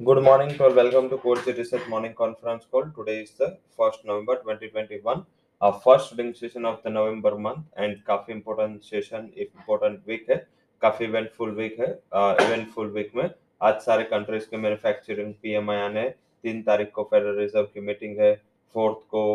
Good morning to all. Welcome to Core Research Morning Conference Call. Today is the 1st November 2021. Our first trading session of the November month and काफ़ी important session important week है काफ़ी eventful week है uh, eventful week में आज सारे countries के manufacturing PMI आने हैं तीन तारीख को फेडरल रिज़र्व की मीटिंग है फोर्थ को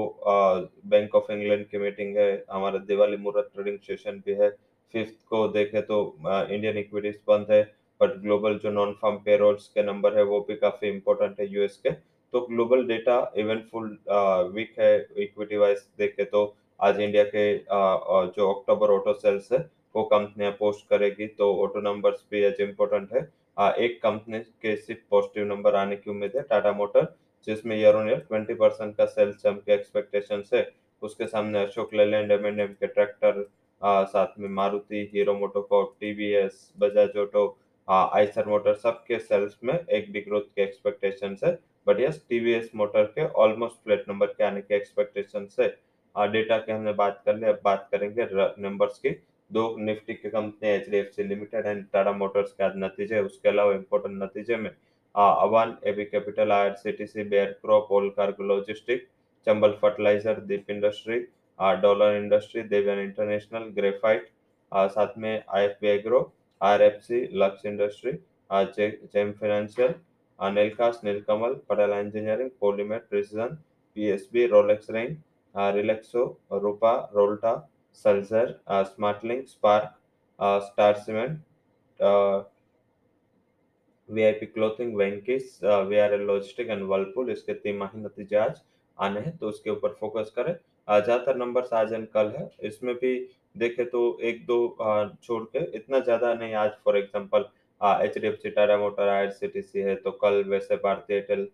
बैंक ऑफ़ इंग्लैंड की मीटिंग है हमारा दिवाली मुहूर्त ट्रेडिंग सेशन भी है फिफ्थ को देखे तो इंडियन uh, इक्विटीज बंद है बट ग्लोबल जो नॉन फार्म पेरोल्स के नंबर है, वो भी काफ़ी इंपॉर्टेंट है यूएस के। तो ग्लोबल डेटा इवेंटफुल वीक है इक्विटी वाइज देखे तो आज इंडिया के जो अक्टूबर ऑटो सेल्स है, वो कंपनियाँ पोस्ट करेगी तो ऑटो नंबर्स भी एज इम्पोर्टेंट है। एक कंपनी के सिर्फ़ पॉजिटिव नंबर आने की उम्मीद है टाटा मोटर जिसमें year on year twenty percent का सेल्स जम के एक्सपेक्टेशन है। उसके सामने Ashok Leyland M and M के ट्रैक्टर साथ में Maruti Hero Motocorp TVS Bajaj auto Eicher motor सबके सेल्स में एक भी ग्रोथ के एक्सपेक्टेशन है बट यस टीवीएस मोटर के ऑलमोस्ट फ्लैट नंबर के आने के एक्सपेक्टेशन है। डेटा के हमने बात कर लिया, अब बात करेंगे नंबर्स की। दो निफ्टी की company H D F C limited and Tata motors के आज नतीजे, उसके अलावा इम्पोर्टेंट नतीजे में Awan AB capital I R C T C Bayer crop Allcargo logistic Chambal fertiliser Deep industry dollar industry Devan international graphite साथ में I F B agro Uh, uh, Nelcast, Nilkamal, Patel Engineering, Polymer, Precision, PSB, Rolex Ring, uh, Relaxo, Rupa, Rolta, Sulzer, uh, Smartlink, Spark, uh, Star Cement, uh, VIP Clothing, Venkis, uh, VRL Logistic and Whirlpool इसके तिमाही नतीजे आज आने हैं तो उसके ऊपर focus करें ज़्यादातर नंबर्स आज एंड कल है इसमें भी देखे तो एक दो छोड़ के इतना ज़्यादा नहीं। आज for example H D F C Tata motor I C T C है तो कल वैसे भारतीय एयरटेल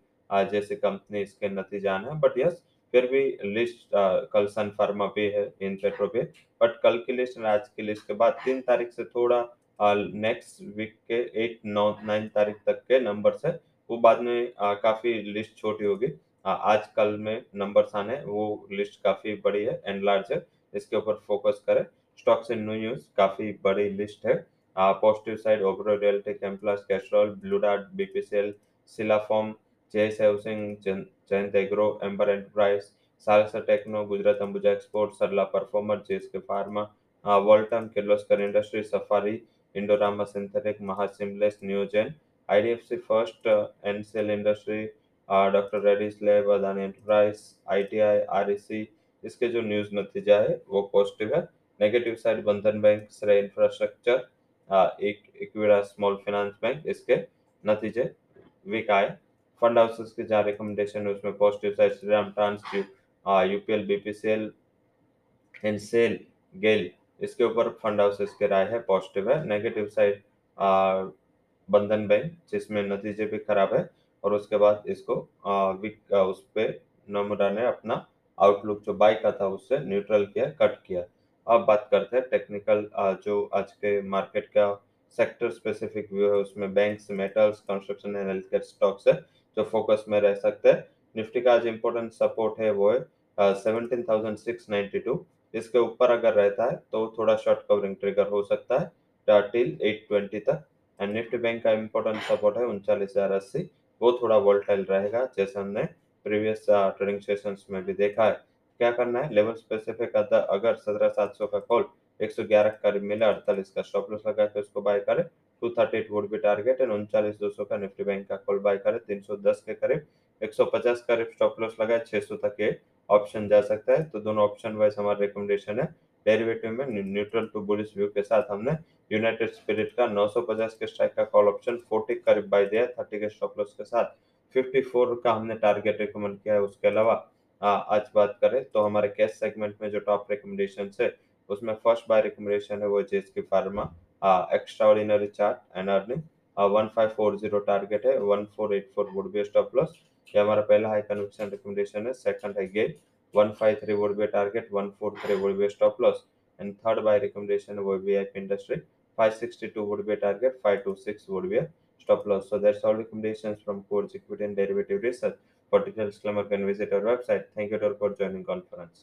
जैसे कंपनी इसके नतीजे आने हैं। बट यस फिर भी लिस्ट कल सन फार्मा भी है इन पेट्रो भी बट कल की लिस्ट आज की लिस्ट के बाद तीन तारीख से थोड़ा नेक्स्ट वीक के एट नौ नाइन तारीख तक के नंबर है। वो बाद में आ, काफ़ी लिस्ट छोटी होगी। आज कल में नंबर्स आने वो लिस्ट काफ़ी बड़ी है एंड लार्ज है। इसके ऊपर फोकस करें। स्टॉक्स इन न्यू न्यूज़ काफ़ी बड़ी लिस्ट है। पॉजिटिव साइड ओब्रो रियल्टी कैम्प्लस Castrol blue BPCL सिलाफॉर्म JS housing Jayant agro Amber enterprise salsa techno Gujarat Ambuja export Sarla performer JSK pharma वोल्टम Kirloskar industry safari Indorama synthetic महासिमलेस Newgen IDFC first Ncell industry doctor Reddy's lab Adani enterprise ITI REC इसके जो news नतीजा है वो positive है। Negative side Bandhan bank Srei infrastructure एक इक्विडा small finance bank इसके नतीजे वीक आए फंड हाउसेस के जहाँ रिकमेंडेशन है उसमें positive side Shriram trans UPL BPCL and SAIL GAIL इसके ऊपर फंड हाउसेस के राय है पॉजिटिव है। नेगेटिव साइड बंधन बैंक जिसमें नतीजे भी खराब है और उसके बाद इसको आ, आ, उस पे नमुरा ने अपना आउटलुक जो बाई का था उससे न्यूट्रल किया, कट किया। अब बात करते हैं टेक्निकल जो आज के मार्केट का सेक्टर स्पेसिफिक व्यू है, उसमें banks, metals, construction and health care stocks है, जो फोकस में रह सकते हैं। निफ्टी का आज इम्पोर्टेंट सपोर्ट है वो है सेवनटीन थाउज़ेंड सिक्स टू इसके ऊपर अगर रहता है तो थोड़ा शॉर्ट कवरिंग ट्रिगर हो सकता है टिल एट ट्वेंटी तक। एंड निफ्टी बैंक का इम्पोर्टेंट सपोर्ट है, उनचालीस हज़ार अस्सी। वो थोड़ा वोल्टाइल रहेगा, जैसे हमने प्रीवियस ट्रेडिंग सेशंस में भी देखा है। क्या करना है? लेवल स्पेसिफिक अगर सत्रह सात सौ का कॉल एक सौ ग्यारह करीब मिला, अड़तालीस का स्टॉप लॉस लगा के उसको बाय करे। टू थर्टी एट वुड भी टारगेट एंड उनचालीस दो सौ का निफ्टी बैंक का कॉल बाय करे। तीन सौ दस के करीब एक सौ पचास करीब स्टॉप लॉस लगाए छह सौ तक ये ऑप्शन जा सकता है। तो दोनों ऑप्शन वाइज हमारा रिकमेंडेशन है। डेरिवेटिव में न्यूट्रल टू बुलिश व्यू के साथ हमने यूनाइटेड स्पिरिट का 950 के स्ट्राइक का कॉल ऑप्शन 40 करीब बाय दिया 30 के स्टॉप लॉस के साथ। 54 का हमने टारगेट रिकमेंड किया है उसके अलावा आज बात करें तो हमारे कैश सेगमेंट में जो टॉप रिकमेंडेशन है उसमें फ़र्स्ट बाय रिकमेंडेशन है वो जेस की pharma extraordinary chart and earning one five four zero target है one four eight four would be stop loss ये हमारा पहला हाई कन्विक्शन रिकमेंडेशन है सेकंड है gate one five three would be target one four three would be stop loss and third buy recommendation है वो V I P industry 562 would be a target, 526 would be a stop loss. So that's all the recommendations from Core Equity and Derivative Research. For details, can visit our website. Thank you all for joining conference.